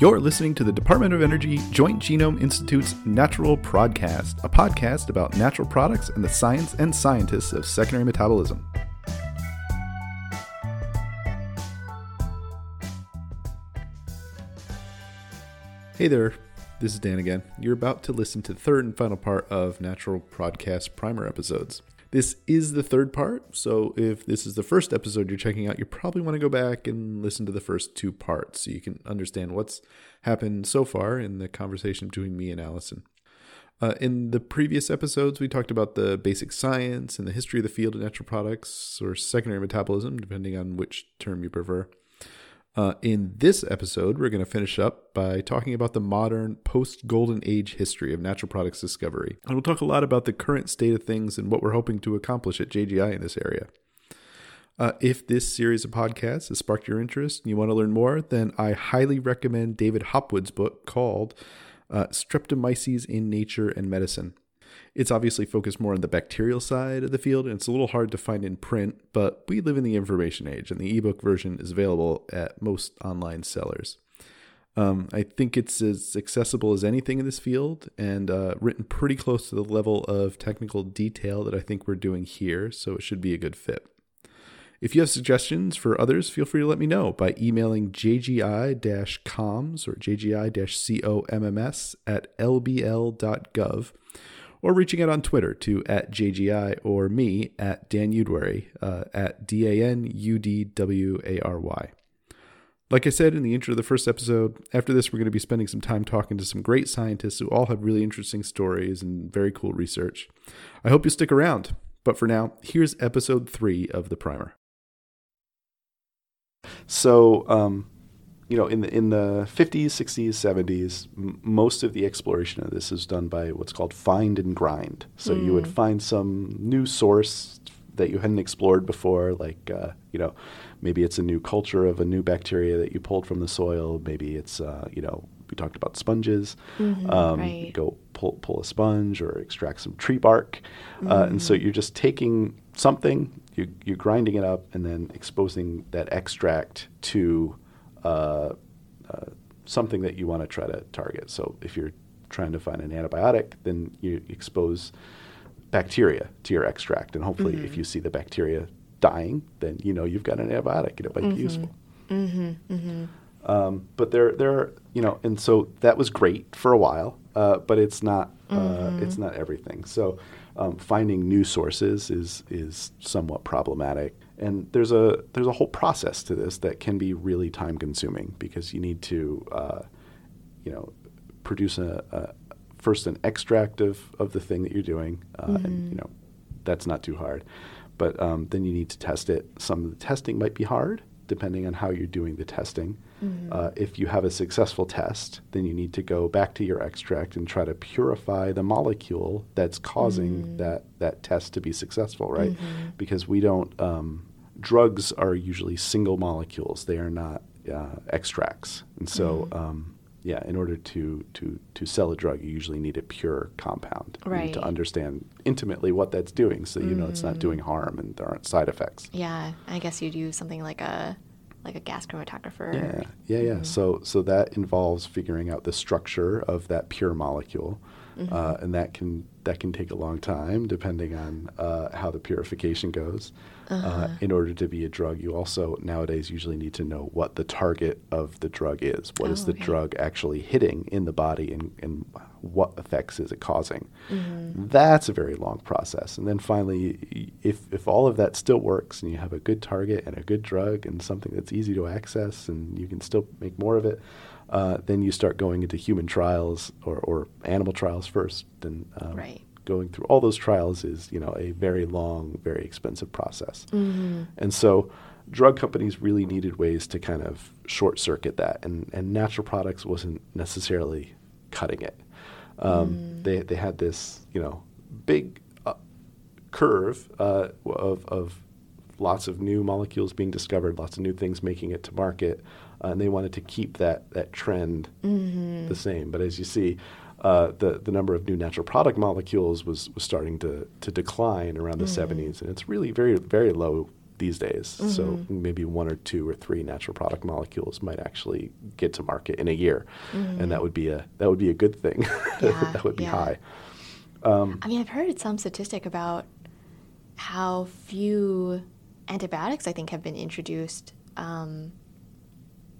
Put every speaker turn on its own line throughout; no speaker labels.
You're listening to the Department of Energy Joint Genome Institute's Natural Podcast, a podcast about natural products and the science and scientists of secondary metabolism. Hey there, this is Dan again. You're about to listen to the third and final part of Natural Podcast primer episodes. This is the third part, so if this is the first episode you're checking out, you probably want to go back and listen to the first two parts so you can understand what's happened so far in the conversation between me and Allison. Uh, in the previous episodes, we talked about the basic science and the history of the field of natural products or secondary metabolism, depending on which term you prefer. Uh, in this episode, we're going to finish up by talking about the modern post Golden Age history of natural products discovery. And we'll talk a lot about the current state of things and what we're hoping to accomplish at JGI in this area. Uh, if this series of podcasts has sparked your interest and you want to learn more, then I highly recommend David Hopwood's book called uh, Streptomyces in Nature and Medicine. It's obviously focused more on the bacterial side of the field, and it's a little hard to find in print, but we live in the information age, and the ebook version is available at most online sellers. Um, I think it's as accessible as anything in this field and uh, written pretty close to the level of technical detail that I think we're doing here, so it should be a good fit. If you have suggestions for others, feel free to let me know by emailing jgi-coms or jgi-comms at lbl.gov or reaching out on Twitter to at JGI or me at Dan Udwary uh, at D A N U D W A R Y. Like I said in the intro of the first episode, after this, we're going to be spending some time talking to some great scientists who all have really interesting stories and very cool research. I hope you stick around. But for now, here's episode three of the primer. So, um, you know, in the in the 50s, 60s, 70s, m- most of the exploration of this is done by what's called find and grind. So mm. you would find some new source that you hadn't explored before, like uh, you know, maybe it's a new culture of a new bacteria that you pulled from the soil. Maybe it's uh, you know, we talked about sponges. Mm-hmm, um, right. Go pull pull a sponge or extract some tree bark, mm. uh, and so mm. you're just taking something, you, you're grinding it up, and then exposing that extract to uh, uh, something that you want to try to target. So if you're trying to find an antibiotic, then you expose bacteria to your extract, and hopefully, mm-hmm. if you see the bacteria dying, then you know you've got an antibiotic, and it might mm-hmm. be useful. Mm-hmm. mm-hmm. Um, but there, there, you know, and so that was great for a while, uh, but it's not, uh, mm-hmm. it's not everything. So um, finding new sources is is somewhat problematic. And there's a there's a whole process to this that can be really time consuming because you need to uh, you know produce a, a, first an extract of, of the thing that you're doing, uh, mm-hmm. and you know that's not too hard. But um, then you need to test it. Some of the testing might be hard depending on how you're doing the testing. Mm-hmm. Uh, if you have a successful test, then you need to go back to your extract and try to purify the molecule that's causing mm-hmm. that that test to be successful, right? Mm-hmm. Because we don't um, drugs are usually single molecules; they are not uh, extracts, and so. Mm-hmm. Um, yeah, in order to, to, to sell a drug, you usually need a pure compound. Right. You need to understand intimately what that's doing so you know it's not doing mm. harm and there aren't side effects.
Yeah, I guess you'd use something like a like a gas chromatographer.
Yeah, yeah, yeah. Mm-hmm. So so that involves figuring out the structure of that pure molecule, mm-hmm. uh, and that can that can take a long time depending on uh, how the purification goes. Uh, uh-huh. Uh, in order to be a drug, you also nowadays usually need to know what the target of the drug is. What oh, is the okay. drug actually hitting in the body, and, and what effects is it causing? Mm-hmm. That's a very long process. And then finally, if if all of that still works, and you have a good target and a good drug and something that's easy to access, and you can still make more of it. Uh, then you start going into human trials or, or animal trials first, and um,
right
going through all those trials is you know a very long, very expensive process. Mm-hmm. And so drug companies really needed ways to kind of short circuit that, and, and natural products wasn't necessarily cutting it. Um, mm. They they had this you know big uh, curve uh, of of lots of new molecules being discovered, lots of new things making it to market, uh, and they wanted to keep that that trend mm-hmm. the same. But as you see, uh, the the number of new natural product molecules was was starting to to decline around the mm. 70s, and it's really very very low these days. So maybe one or two or three natural product molecules might actually get to market in a year, and that would be a that would be a good thing.
Yeah,
that would be
yeah.
high.
I mean, I've heard some statistic about how few antibiotics I think have been introduced um,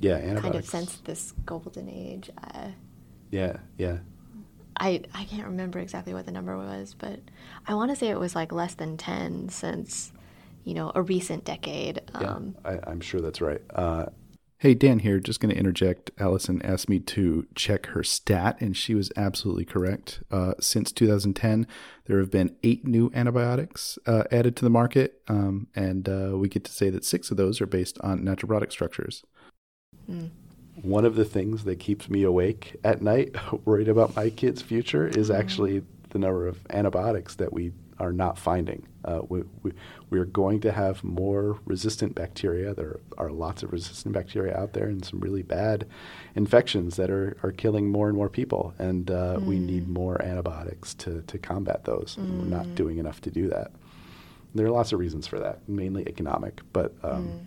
Yeah, antibiotics.
kind of since this golden age. Uh,
Yeah, yeah.
I I can't remember exactly what the number was, but I want to say it was like less than ten since you know a recent decade.
Yeah,
Um,
I, I'm sure that's right. Uh,
Hey, Dan here. Just going to interject. Allison asked me to check her stat, and she was absolutely correct. Uh, since 2010, there have been eight new antibiotics uh, added to the market, um, and uh, we get to say that six of those are based on natural product structures.
One of the things that keeps me awake at night, worried about my kids' future, is actually the number of antibiotics that we are not finding. Uh, we, we, we're going to have more resistant bacteria. There are lots of resistant bacteria out there and some really bad infections that are, are killing more and more people. And uh, we need more antibiotics to, to combat those. And we're not doing enough to do that. There are lots of reasons for that, mainly economic. But um,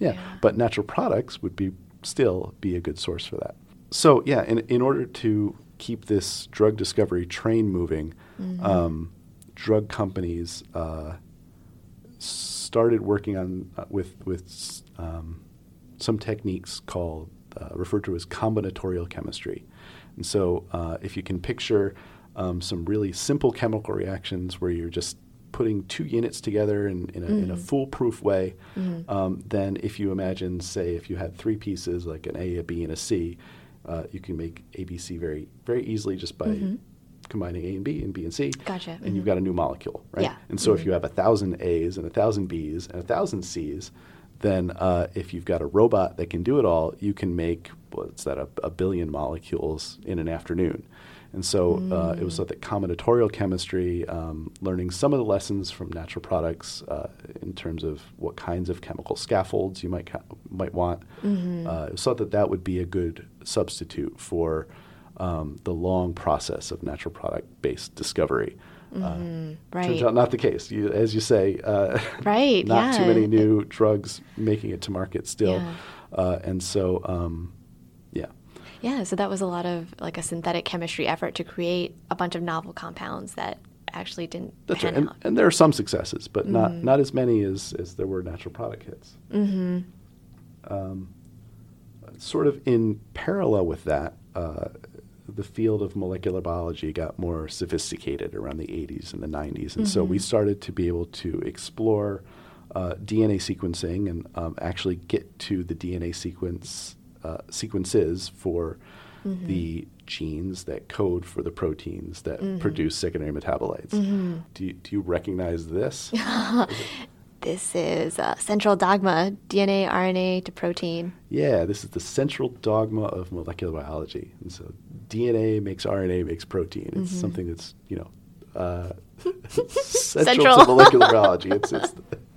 yeah,
Yeah.
but natural products would be still be a good source for that. So yeah, in in order to keep this drug discovery train moving, um, drug companies uh, started working on uh, with with um, some techniques called uh, referred to as combinatorial chemistry. And so, uh, if you can picture um, some really simple chemical reactions where you're just putting two units together in, in, a, in a foolproof way, um, then if you imagine, say, if you had three pieces like an A, a B, and a C, uh, you can make ABC very very easily just by combining A and B and B and C.
Gotcha.
And you've got a new molecule, right?
Yeah.
And so if you have a thousand A's and a thousand B's and a thousand C's, then uh, if you've got a robot that can do it all, you can make what's that a, a billion molecules in an afternoon. And so uh, it was thought that combinatorial chemistry, um, learning some of the lessons from natural products uh, in terms of what kinds of chemical scaffolds you might ca- might want, uh, it was thought that that would be a good substitute for um, the long process of natural product based discovery. Uh, Turns
right.
out not the case. You, as you say, uh,
Right,
not too many new drugs making it to market still,
Yeah.
uh, and so um, yeah,
Yeah, so that was a lot of like a synthetic chemistry effort to create a bunch of novel compounds that actually didn't
that's
pan
right. And,
out.
and there are some successes, but not
Mm-hmm.
not as many as as there were natural product hits.
Mm-hmm.
Um, sort of in parallel with that, uh, the field of molecular biology got more sophisticated around the 80s and the 90s. And so we started to be able to explore uh, DNA sequencing and um, actually get to the DNA sequence uh, sequences for the genes that code for the proteins that produce secondary metabolites. Do, you, do you recognize this?
This is uh, central dogma: DNA, RNA to protein.
Yeah, this is the central dogma of molecular biology. And so DNA makes RNA makes protein. It's something that's, you know, uh, central,
Central.
to molecular biology. It's, it's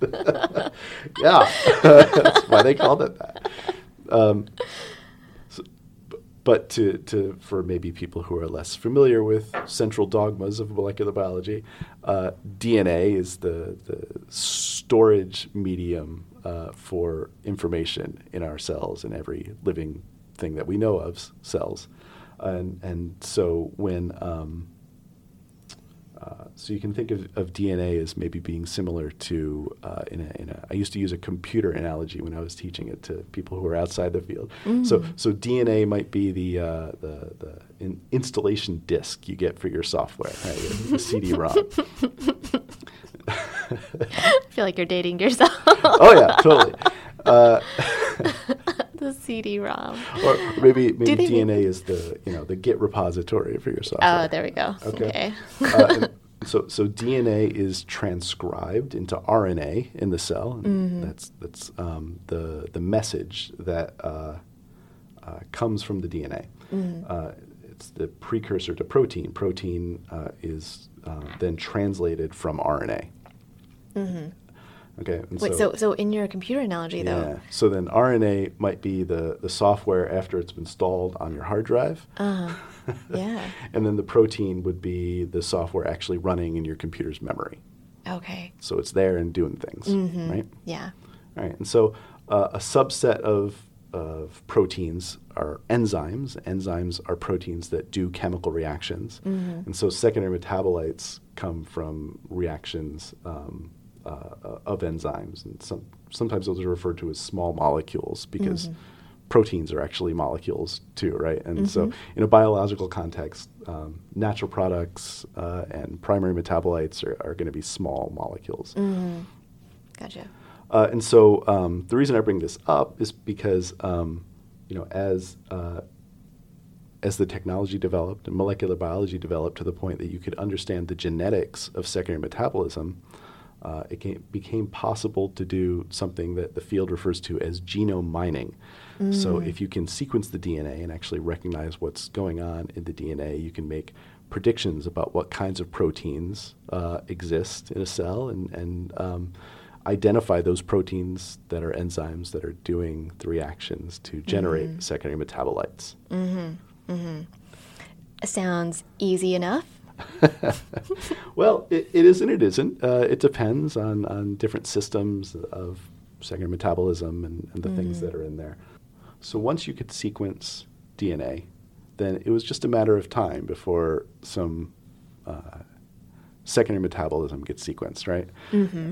yeah, that's why they called it that. Um, so- but to, to for maybe people who are less familiar with central dogmas of molecular biology, uh, DNA is the, the storage medium uh, for information in our cells and every living thing that we know of cells, and and so when um, uh, so you can think of, of DNA as maybe being similar to uh, in, a, in a. I used to use a computer analogy when I was teaching it to people who are outside the field. So so DNA might be the uh, the, the in installation disk you get for your software, right? the CD-ROM.
I feel like you're dating yourself.
oh yeah, totally.
CD-ROM.
or maybe maybe DNA is the you know the Git repository for your software.
Oh, there we go.
Okay.
Okay.
uh, so, so DNA is transcribed into RNA in the cell. and That's that's um, the the message that uh, uh, comes from the DNA. Uh, it's the precursor to protein. Protein uh, is uh, then translated from RNA. Okay.
Wait, so so in your computer analogy
yeah.
though,
So then RNA might be the, the software after it's been installed on your hard drive.
uh, yeah.
and then the protein would be the software actually running in your computer's memory.
Okay.
So it's there and doing things,
Mm-hmm.
right?
Yeah.
All right. And so uh, a subset of, of proteins are enzymes. Enzymes are proteins that do chemical reactions. And so secondary metabolites come from reactions um, uh, of enzymes. And some, sometimes those are referred to as small molecules because proteins are actually molecules too, right? And so in a biological context, um, natural products uh, and primary metabolites are, are going to be small molecules.
Gotcha.
Uh, and so um, the reason I bring this up is because um, you know as uh, as the technology developed and molecular biology developed to the point that you could understand the genetics of secondary metabolism, uh, it came, became possible to do something that the field refers to as genome mining. So if you can sequence the DNA and actually recognize what's going on in the DNA, you can make predictions about what kinds of proteins uh, exist in a cell and, and um, identify those proteins that are enzymes that are doing the reactions to generate secondary metabolites.
Sounds easy enough.
Well, it, it is and it isn't. Uh, it depends on, on different systems of secondary metabolism and, and the things that are in there. So once you could sequence DNA, then it was just a matter of time before some uh, secondary metabolism gets sequenced, right?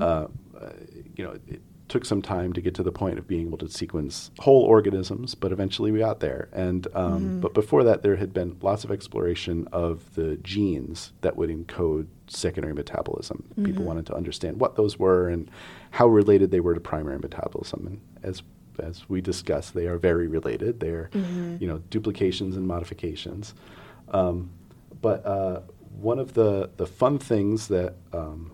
Uh, uh, you know, it took some time to get to the point of being able to sequence whole organisms, but eventually we got there. And um, but before that, there had been lots of exploration of the genes that would encode secondary metabolism. People wanted to understand what those were and how related they were to primary metabolism. And as as we discussed, they are very related. They're you know duplications and modifications. Um, but uh, one of the, the fun things that um,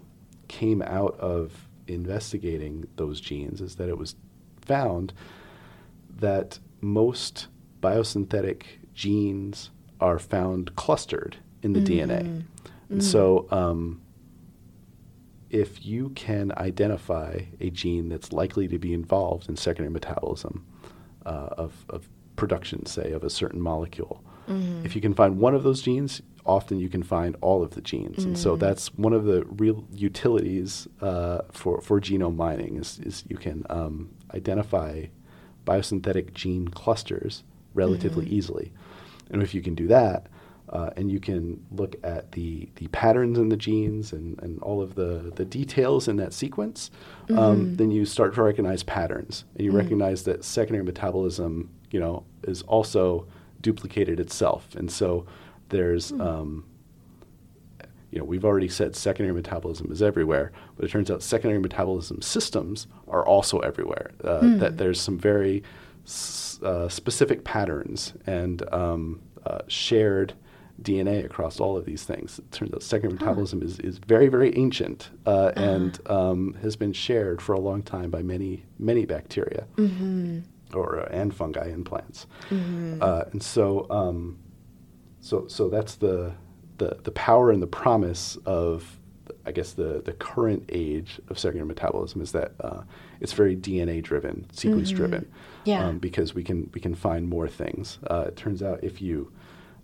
came out of investigating those genes is that it was found that most biosynthetic genes are found clustered in the DNA. And so, um, if you can identify a gene that's likely to be involved in secondary metabolism uh, of, of production, say, of a certain molecule, if you can find one of those genes, often you can find all of the genes. And so that's one of the real utilities uh, for, for genome mining is, is you can um, identify biosynthetic gene clusters relatively easily. And if you can do that, uh, and you can look at the, the patterns in the genes and, and all of the, the details in that sequence, um, then you start to recognize patterns. And you recognize that secondary metabolism, you know, is also duplicated itself. And so there's, um, you know, we've already said secondary metabolism is everywhere, but it turns out secondary metabolism systems are also everywhere. Uh, That there's some very s- uh, specific patterns and um, uh, shared DNA across all of these things. It turns out secondary metabolism is, is very, very ancient uh, and um, has been shared for a long time by many, many bacteria or uh, and fungi and plants. Uh, and so, um, so, so that's the, the the power and the promise of, I guess, the the current age of secondary metabolism is that uh, it's very DNA driven, sequence driven.
Yeah.
Um, because we can we can find more things. Uh, it turns out if you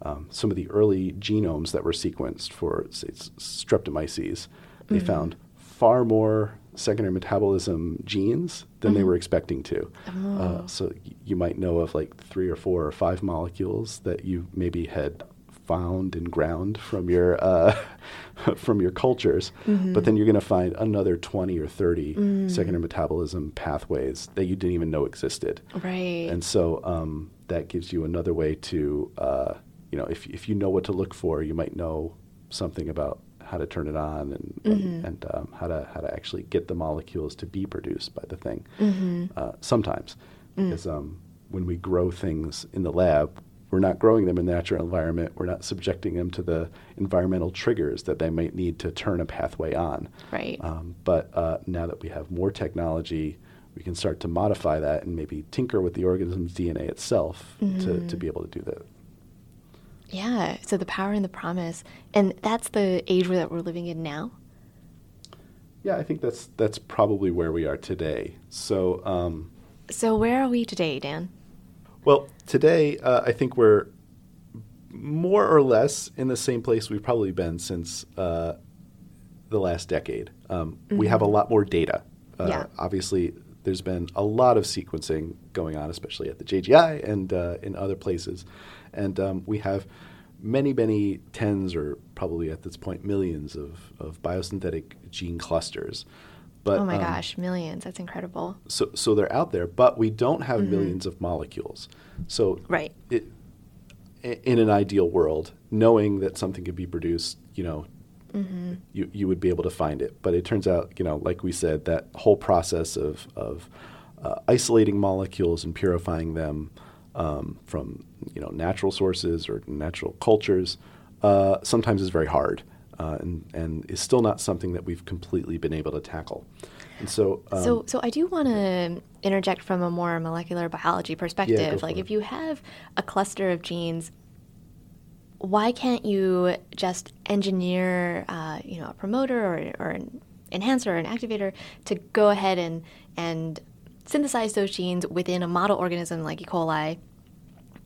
um, some of the early genomes that were sequenced for say, streptomyces, they found far more secondary metabolism genes than they were expecting to. Uh, so you might know of like three or four or five molecules that you maybe had found and ground from your uh, from your cultures, but then you're going to find another 20 or 30 secondary metabolism pathways that you didn't even know existed.
Right.
And so um, that gives you another way to, uh, you know, if, if you know what to look for, you might know something about how to turn it on and, and, and um, how to how to actually get the molecules to be produced by the thing. Uh, sometimes, because um, when we grow things in the lab, we're not growing them in the natural environment. We're not subjecting them to the environmental triggers that they might need to turn a pathway on.
Right.
Um, but uh, now that we have more technology, we can start to modify that and maybe tinker with the organism's DNA itself to, to be able to do that.
Yeah. So the power and the promise, and that's the age that we're living in now.
Yeah, I think that's that's probably where we are today. So, um,
So where are we today, Dan?
well, today uh, I think we're more or less in the same place we've probably been since uh, the last decade. Um, mm-hmm. We have a lot more data. Uh, yeah. Obviously, there's been a lot of sequencing going on, especially at the JGI and uh, in other places. And um, we have many, many tens, or probably at this point, millions of, of biosynthetic gene clusters.
But, oh my um, gosh, millions! That's incredible.
So, so they're out there, but we don't have mm-hmm. millions of molecules. So,
right.
It, in an ideal world, knowing that something could be produced, you know, mm-hmm. you, you would be able to find it. But it turns out, you know, like we said, that whole process of, of uh, isolating molecules and purifying them um, from, you know, natural sources or natural cultures uh, sometimes is very hard uh, and, and is still not something that we've completely been able to tackle. And so,
um, so, so I do want to interject from a more molecular biology perspective. Yeah, like, if you have a cluster of genes why can't you just engineer, uh, you know, a promoter or, or an enhancer or an activator to go ahead and and synthesize those genes within a model organism like E. coli,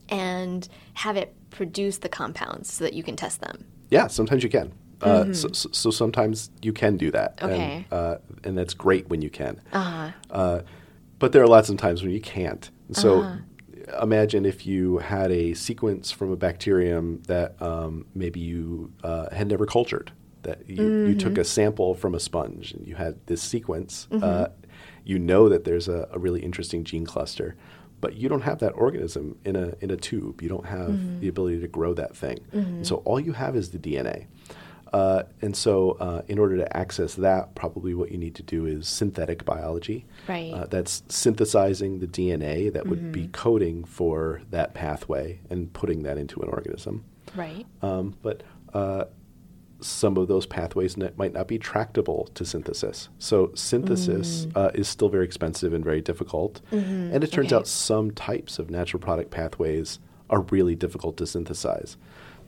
and have it produce the compounds so that you can test them?
Yeah, sometimes you can. Uh, mm-hmm. so, so, sometimes you can do that.
Okay.
And, uh, and that's great when you can. Uh-huh. Uh, but there are lots of times when you can't. So uh-huh imagine if you had a sequence from a bacterium that um, maybe you uh, had never cultured. That you, mm-hmm. you, took mm-hmm. a sample from a sponge and you had this sequence. Mm-hmm. You know that there's a, a, really interesting gene cluster, but you don't have that organism in a in a tube. You don't have mm-hmm. the ability to grow that thing. Mm-hmm. So all you have is the DNA. Uh, and so, uh, in order to access that, probably what you need to do is synthetic biology.
Right. Uh,
that's synthesizing the DNA that would mm-hmm. be coding for that pathway and putting that into an organism.
Right.
Um, but uh, some of those pathways ne- might not be tractable to synthesis. So, synthesis mm. Uh, is still very expensive and very difficult. Mm-hmm. And it turns okay. out some types of natural product pathways are really difficult to synthesize.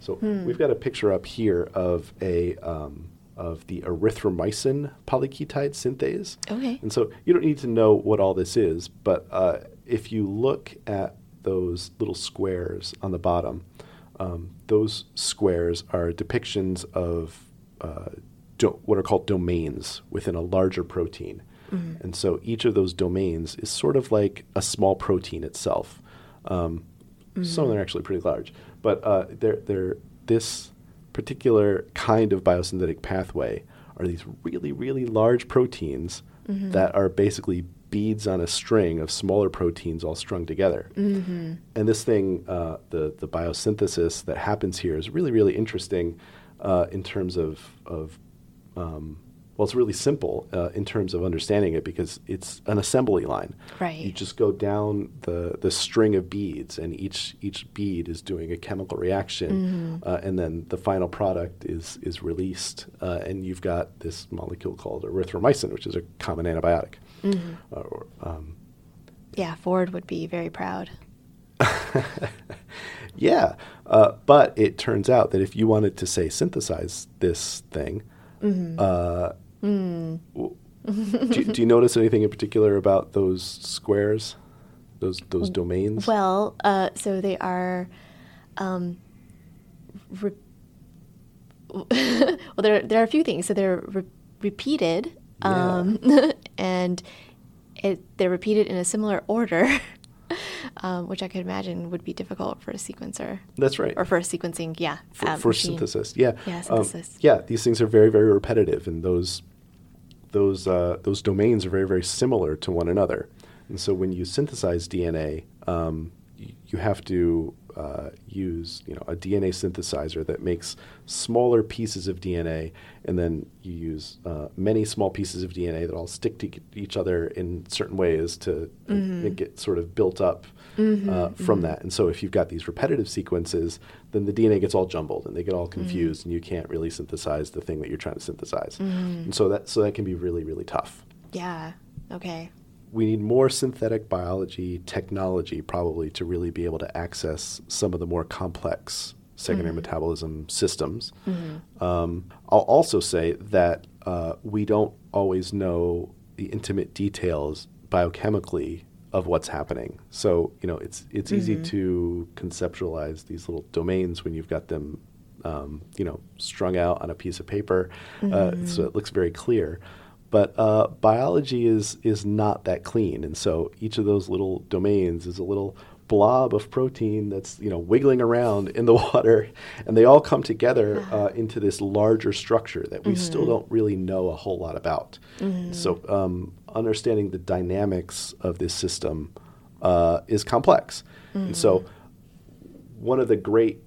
So hmm. we've got a picture up here of a um, of the erythromycin polyketide synthase.
Okay.
And so you don't need to know what all this is, but uh, if you look at those little squares on the bottom, um, those squares are depictions of uh, do- what are called domains within a larger protein. Mm-hmm. And so each of those domains is sort of like a small protein itself. Um, mm-hmm. Some of them are actually pretty large. But uh, they're, they're, this particular kind of biosynthetic pathway are these really, really large proteins mm-hmm. that are basically beads on a string of smaller proteins all strung together. Mm-hmm. And this thing, uh, the, the biosynthesis that happens here is really, really interesting uh, in terms of, of um, well, it's really simple uh, in terms of understanding it because it's an assembly line.
Right.
You just go down the, the string of beads, and each each bead is doing a chemical reaction, mm-hmm. uh, and then the final product is is released, uh, and you've got this molecule called erythromycin, which is a common antibiotic. Mm-hmm. Or, um,
yeah, Ford would be very proud.
yeah, uh, but it turns out that if you wanted to say synthesize this thing. Mm-hmm. Uh, Mm. do, do, you notice anything in particular about those squares, those those domains?
Well, uh, so they are. Um, re- well, there there are a few things. So they're re- repeated, um, yeah. and it, they're repeated in a similar order. Um, which I could imagine would be difficult for a sequencer.
That's right.
Or for a sequencing, yeah.
For, um, for synthesis, yeah.
Yeah, um, synthesis.
Um, yeah, these things are very, very repetitive, and those those uh, those domains are very very similar to one another. And so when you synthesize DNA, um, you have to uh, use you know a DNA synthesizer that makes smaller pieces of DNA, and then you use uh, many small pieces of DNA that all stick to each other in certain ways to mm-hmm. get sort of built up mm-hmm, uh, from mm-hmm. that. And so if you've got these repetitive sequences, then the DNA gets all jumbled and they get all mm-hmm. confused, and you can't really synthesize the thing that you're trying to synthesize. Mm-hmm. And so that so that can be really really tough.
Yeah. Okay.
We need more synthetic biology technology probably to really be able to access some of the more complex secondary mm-hmm. metabolism systems. Um, I'll also say that uh, we don't always know the intimate details biochemically of what's happening. So you know, it's it's mm-hmm. easy to conceptualize these little domains when you've got them um, you know, strung out on a piece of paper, mm-hmm. uh, so it looks very clear. But uh, biology is is not that clean, and so each of those little domains is a little blob of protein that's you know wiggling around in the water, and they all come together uh, into this larger structure that we mm-hmm. still don't really know a whole lot about. Mm-hmm. So um, understanding the dynamics of this system uh, is complex, mm-hmm. and so one of the great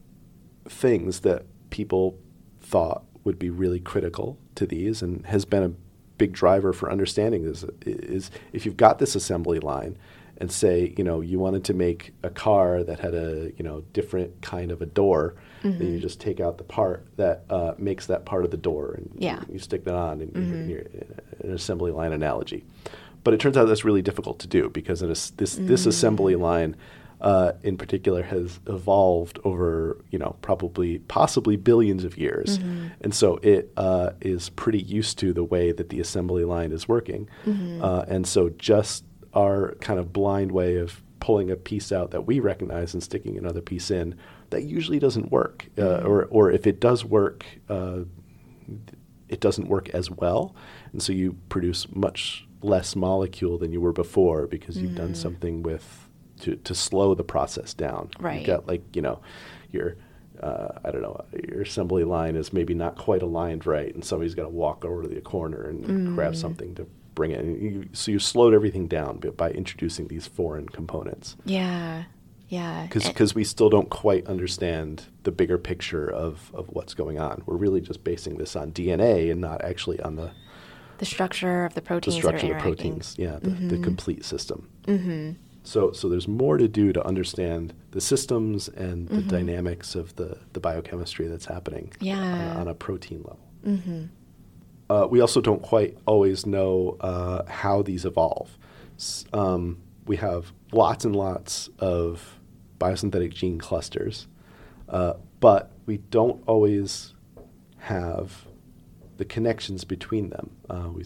things that people thought would be really critical to these and has been a big driver for understanding this is if you've got this assembly line and say, you know, you wanted to make a car that had a, you know, different kind of a door, mm-hmm. then you just take out the part that uh, makes that part of the door and
yeah.
you, you, stick that on and mm-hmm. you're, an assembly line analogy. But it turns out that's really difficult to do because this, mm-hmm. this assembly line uh, in particular has evolved over you know probably possibly billions of years, mm-hmm. and so it uh, is pretty used to the way that the assembly line is working, mm-hmm. uh, and so just our kind of blind way of pulling a piece out that we recognize and sticking another piece in that usually doesn't work, uh, mm-hmm. or or if it does work. Uh, it doesn't work as well, and so you produce much less molecule than you were before because you've done mm. something with to to slow the process down.
Right.
You've got like you know your uh, I don't know, your assembly line is maybe not quite aligned right, and somebody's got to walk over to the corner and mm. grab something to bring it. You, so you slowed everything down by introducing these foreign components.
Yeah, yeah.
Because we still don't quite understand the bigger picture of, of what's going on. We're really just basing this on DNA and not actually on the
the structure of the proteins.
The structure of the proteins, yeah, the, mm-hmm. the complete system. Mm-hmm. So, so there's more to do to understand the systems and the mm-hmm. dynamics of the, the biochemistry that's happening
yeah.
on, on, a protein level. Mm-hmm. Uh, we also don't quite always know uh, how these evolve. Um, we have lots and lots of biosynthetic gene clusters, uh, but we don't always have the connections between them. Uh, we,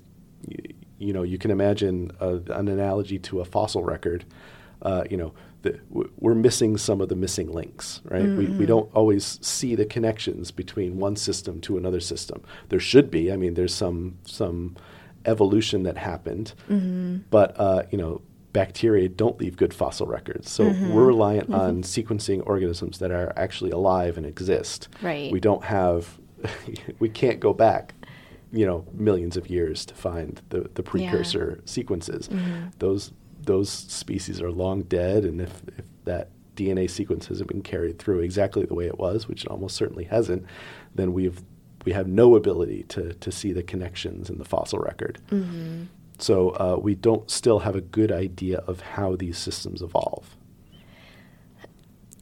you know, you can imagine a, an analogy to a fossil record. Uh, you know, the, we're missing some of the missing links, right? Mm-hmm. We, we mm-hmm. don't always see the connections between one system to another system. There should be. I mean, there's some some evolution that happened, mm-hmm. but uh, you know, bacteria don't leave good fossil records. So mm-hmm. we're reliant mm-hmm. on sequencing organisms that are actually alive and exist.
Right.
We don't have. we can't go back you know millions of years to find the, the precursor yeah. sequences. Mm-hmm. Those those species are long dead, and if, if that DNA sequence hasn't been carried through exactly the way it was, which it almost certainly hasn't, then we've we have no ability to to see the connections in the fossil record. Mm-hmm. So uh, we don't still have a good idea of how these systems evolve.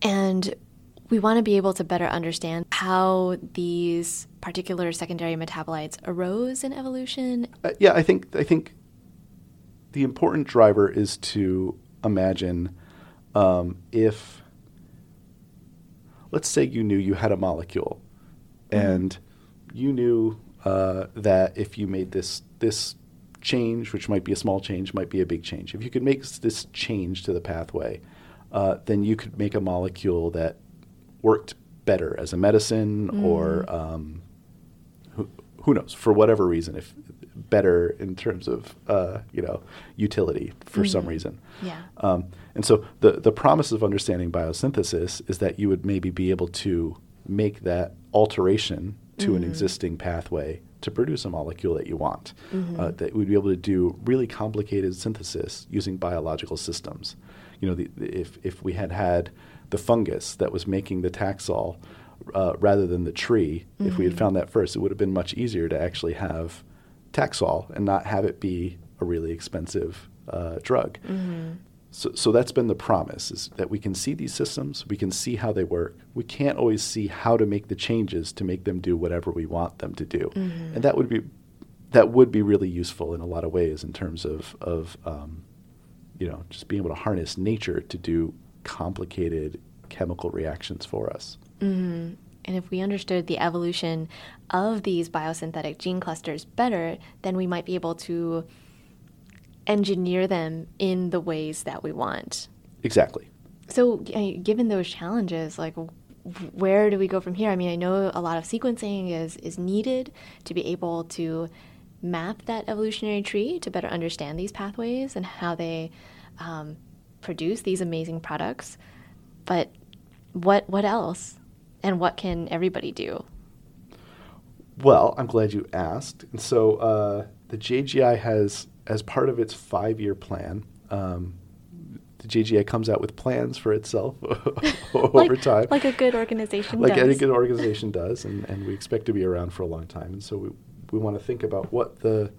And we want to be able to better understand how these particular secondary metabolites arose in evolution.
Uh, yeah, I think I think the important driver is to imagine um, if, let's say, you knew you had a molecule, mm-hmm. and you knew uh, that if you made this this change, which might be a small change, might be a big change. If you could make this change to the pathway, uh, then you could make a molecule that worked better as a medicine mm. or um, who, who knows for whatever reason if better in terms of uh, you know utility for mm-hmm. some reason.
Yeah.
Um, and so the the promise of understanding biosynthesis is that you would maybe be able to make that alteration to mm-hmm. an existing pathway to produce a molecule that you want. Mm-hmm. Uh, that we'd be able to do really complicated synthesis using biological systems. You know, the, if if we had had the fungus that was making the Taxol uh, rather than the tree, mm-hmm. if we had mm-hmm. found that first, it would have been much easier to actually have Taxol and not have it be a really expensive uh, drug. Mm-hmm. So, so that's been the promise is that we can see these systems, we can see how they work. We can't always see how to make the changes to make them do whatever we want them to do, mm-hmm. and that would be that would be really useful in a lot of ways in terms of of um, you know just being able to harness nature to do complicated chemical reactions for us.
Mm-hmm. And if we understood the evolution of these biosynthetic gene clusters better, then we might be able to engineer them in the ways that we want.
Exactly.
So, given those challenges, like where do we go from here? I mean, I know a lot of sequencing is is needed to be able to map that evolutionary tree to better understand these pathways and how they um, produce these amazing products. But what what else, and what can everybody do?
Well, I'm glad you asked. And so uh, the JGI has, as part of its five year plan, um, the JGI comes out with plans for itself over
like,
time.
Like a good organization
like
does.
any good organization does. And, and we expect to be around for a long time. And so we, we want to think about what the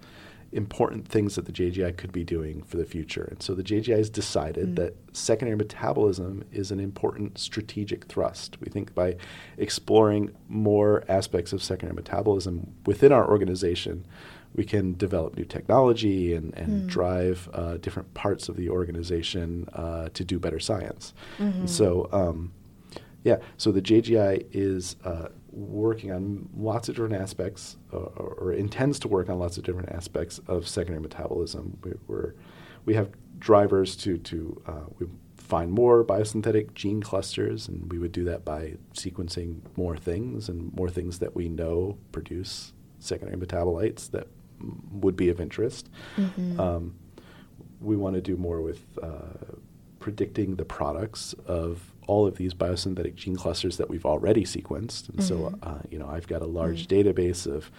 important things that the JGI could be doing for the future. And so the JGI has decided mm. that secondary metabolism is an important strategic thrust. We think by exploring more aspects of secondary metabolism within our organization, we can develop new technology and, and mm. drive uh, different parts of the organization uh, to do better science. Mm-hmm. So, um, yeah, so the JGI is uh, working on lots of different aspects, uh, or, or, intends to work on lots of different aspects of secondary metabolism. We, we're, we have drivers to to uh, we find more biosynthetic gene clusters, and we would do that by sequencing more things and more things that we know produce secondary metabolites that m- would be of interest. Mm-hmm. Um, we want to do more with uh, predicting the products of all of these biosynthetic gene clusters that we've already sequenced. And mm-hmm. so, uh, you know, I've got a large mm-hmm. database of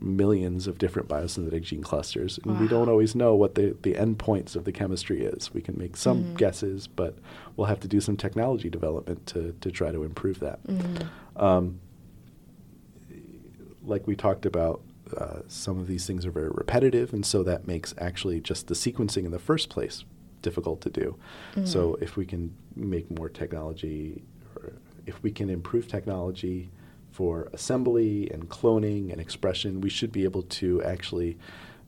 millions of different biosynthetic gene clusters, and wow. we don't always know what the, the endpoints of the chemistry is. We can make some mm-hmm. guesses, but we'll have to do some technology development to, to try to improve that. Mm-hmm. Um, like we talked about, uh, some of these things are very repetitive, and so that makes actually just the sequencing in the first place difficult to do. Mm-hmm. So if we can make more technology, or if we can improve technology for assembly and cloning and expression, we should be able to actually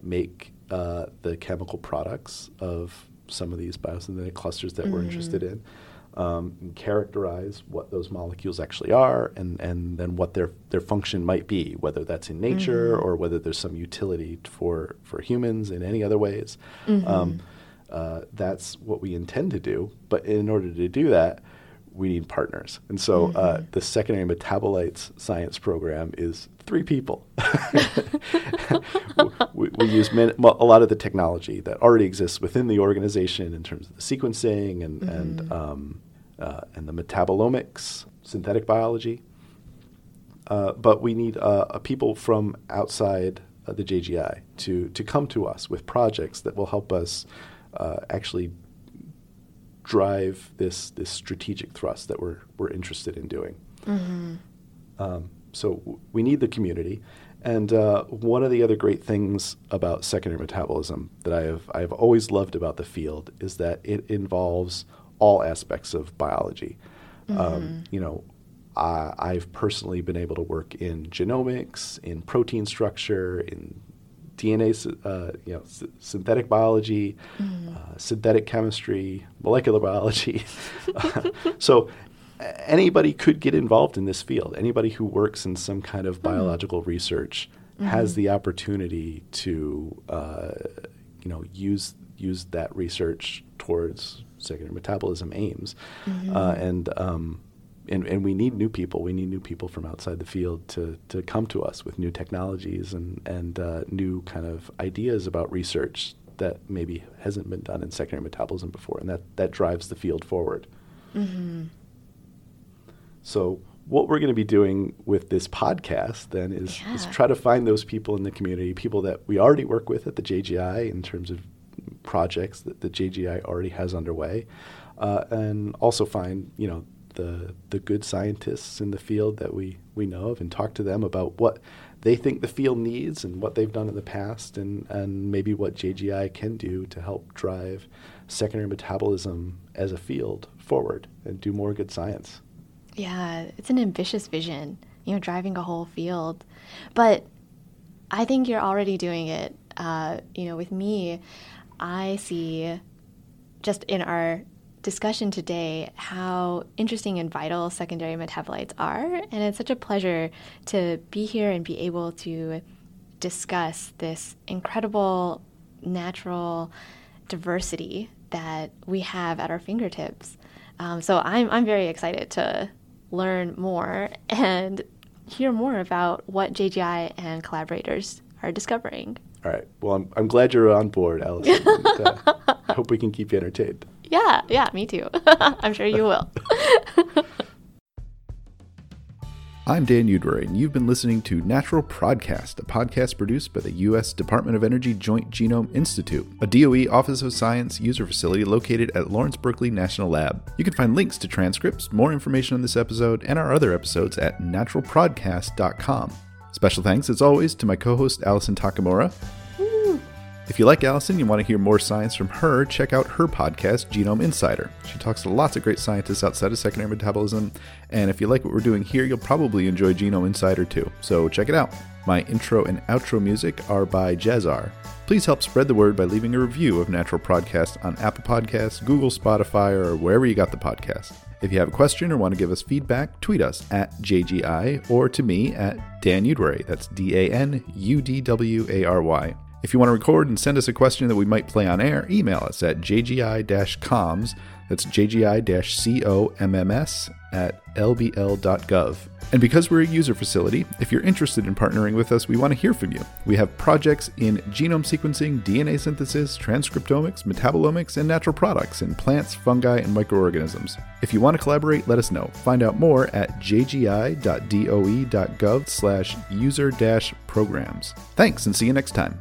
make uh, the chemical products of some of these biosynthetic clusters that mm-hmm. we're interested in. Um, characterize what those molecules actually are, and, and then what their their function might be, whether that's in nature mm-hmm. or whether there's some utility for for humans in any other ways. Mm-hmm. Um, uh, that's what we intend to do. But in order to do that, we need partners. And so uh, mm-hmm. uh, the secondary metabolites science program is three people. we, we, use a lot of the technology that already exists within the organization in terms of the sequencing and, mm-hmm. and, um, uh, and the metabolomics, synthetic biology. Uh, but we need uh, people from outside the JGI to, to come to us with projects that will help us uh, actually drive this this strategic thrust that we're we're interested in doing. Mm-hmm. Um, so w- we need the community, and uh, one of the other great things about secondary metabolism that I have I have always loved about the field is that it involves all aspects of biology. Um, mm-hmm. Um, you know, I've personally been able to work in genomics, in protein structure, in DNA, uh, you know, s- synthetic biology, mm. uh, synthetic chemistry, molecular biology. so anybody could get involved in this field. Anybody who works in some kind of mm. biological research mm-hmm. has the opportunity to, uh, you know, use use that research towards secondary metabolism aims, mm-hmm. Uh, and um, and, and we need new people. We need new people from outside the field to, to come to us with new technologies and, and uh, new kind of ideas about research that maybe hasn't been done in secondary metabolism before, and that, that drives the field forward. Mm-hmm. So, what we're going to be doing with this podcast then is, yeah. is try to find those people in the community, people that we already work with at the JGI in terms of projects that the JGI already has underway, uh, and also find you know the the good scientists in the field that we we know of and talk to them about what they think the field needs and what they've done in the past and and maybe what JGI can do to help drive secondary metabolism as a field forward and do more good science.
Yeah, it's an ambitious vision, you know, driving a whole field. But I think you're already doing it. Uh, you know, with me, I see just in our discussion today how interesting and vital secondary metabolites are. And it's such a pleasure to be here and be able to discuss this incredible natural diversity that we have at our fingertips. Um, so I'm, I'm very excited to learn more and hear more about what JGI and collaborators are discovering.
All right. Well, I'm, I'm glad you're on board, Allison. and, uh, I hope we can keep you entertained.
Yeah, yeah, me too. I'm sure you will.
I'm Dan Udwary, and you've been listening to Natural Prodcast, a podcast produced by the U.S. Department of Energy Joint Genome Institute, a DOE Office of Science user facility located at Lawrence Berkeley National Lab. You can find links to transcripts, more information on this episode, and our other episodes at naturalprodcast.com. Special thanks, as always, to my co host Allison Takemura. If you like Allison you want to hear more science from her, check out her podcast, Genome Insider. She talks to lots of great scientists outside of secondary metabolism, and if you like what we're doing here, you'll probably enjoy Genome Insider too. So check it out. My intro and outro music are by Jazzar. Please help spread the word by leaving a review of Natural Prodcast on Apple Podcasts, Google, Spotify, or wherever you got the podcast. If you have a question or want to give us feedback, tweet us at JGI or to me at Dan Udwary. That's D A N U D W A R Y. If you want to record and send us a question that we might play on air, email us at jgi-comms, that's jgi-comms at lbl.gov. And because we're a user facility, if you're interested in partnering with us, we want to hear from you. We have projects in genome sequencing, DNA synthesis, transcriptomics, metabolomics, and natural products in plants, fungi, and microorganisms. If you want to collaborate, let us know. Find out more at jgi.doe.gov slash user-programs. Thanks, and see you next time.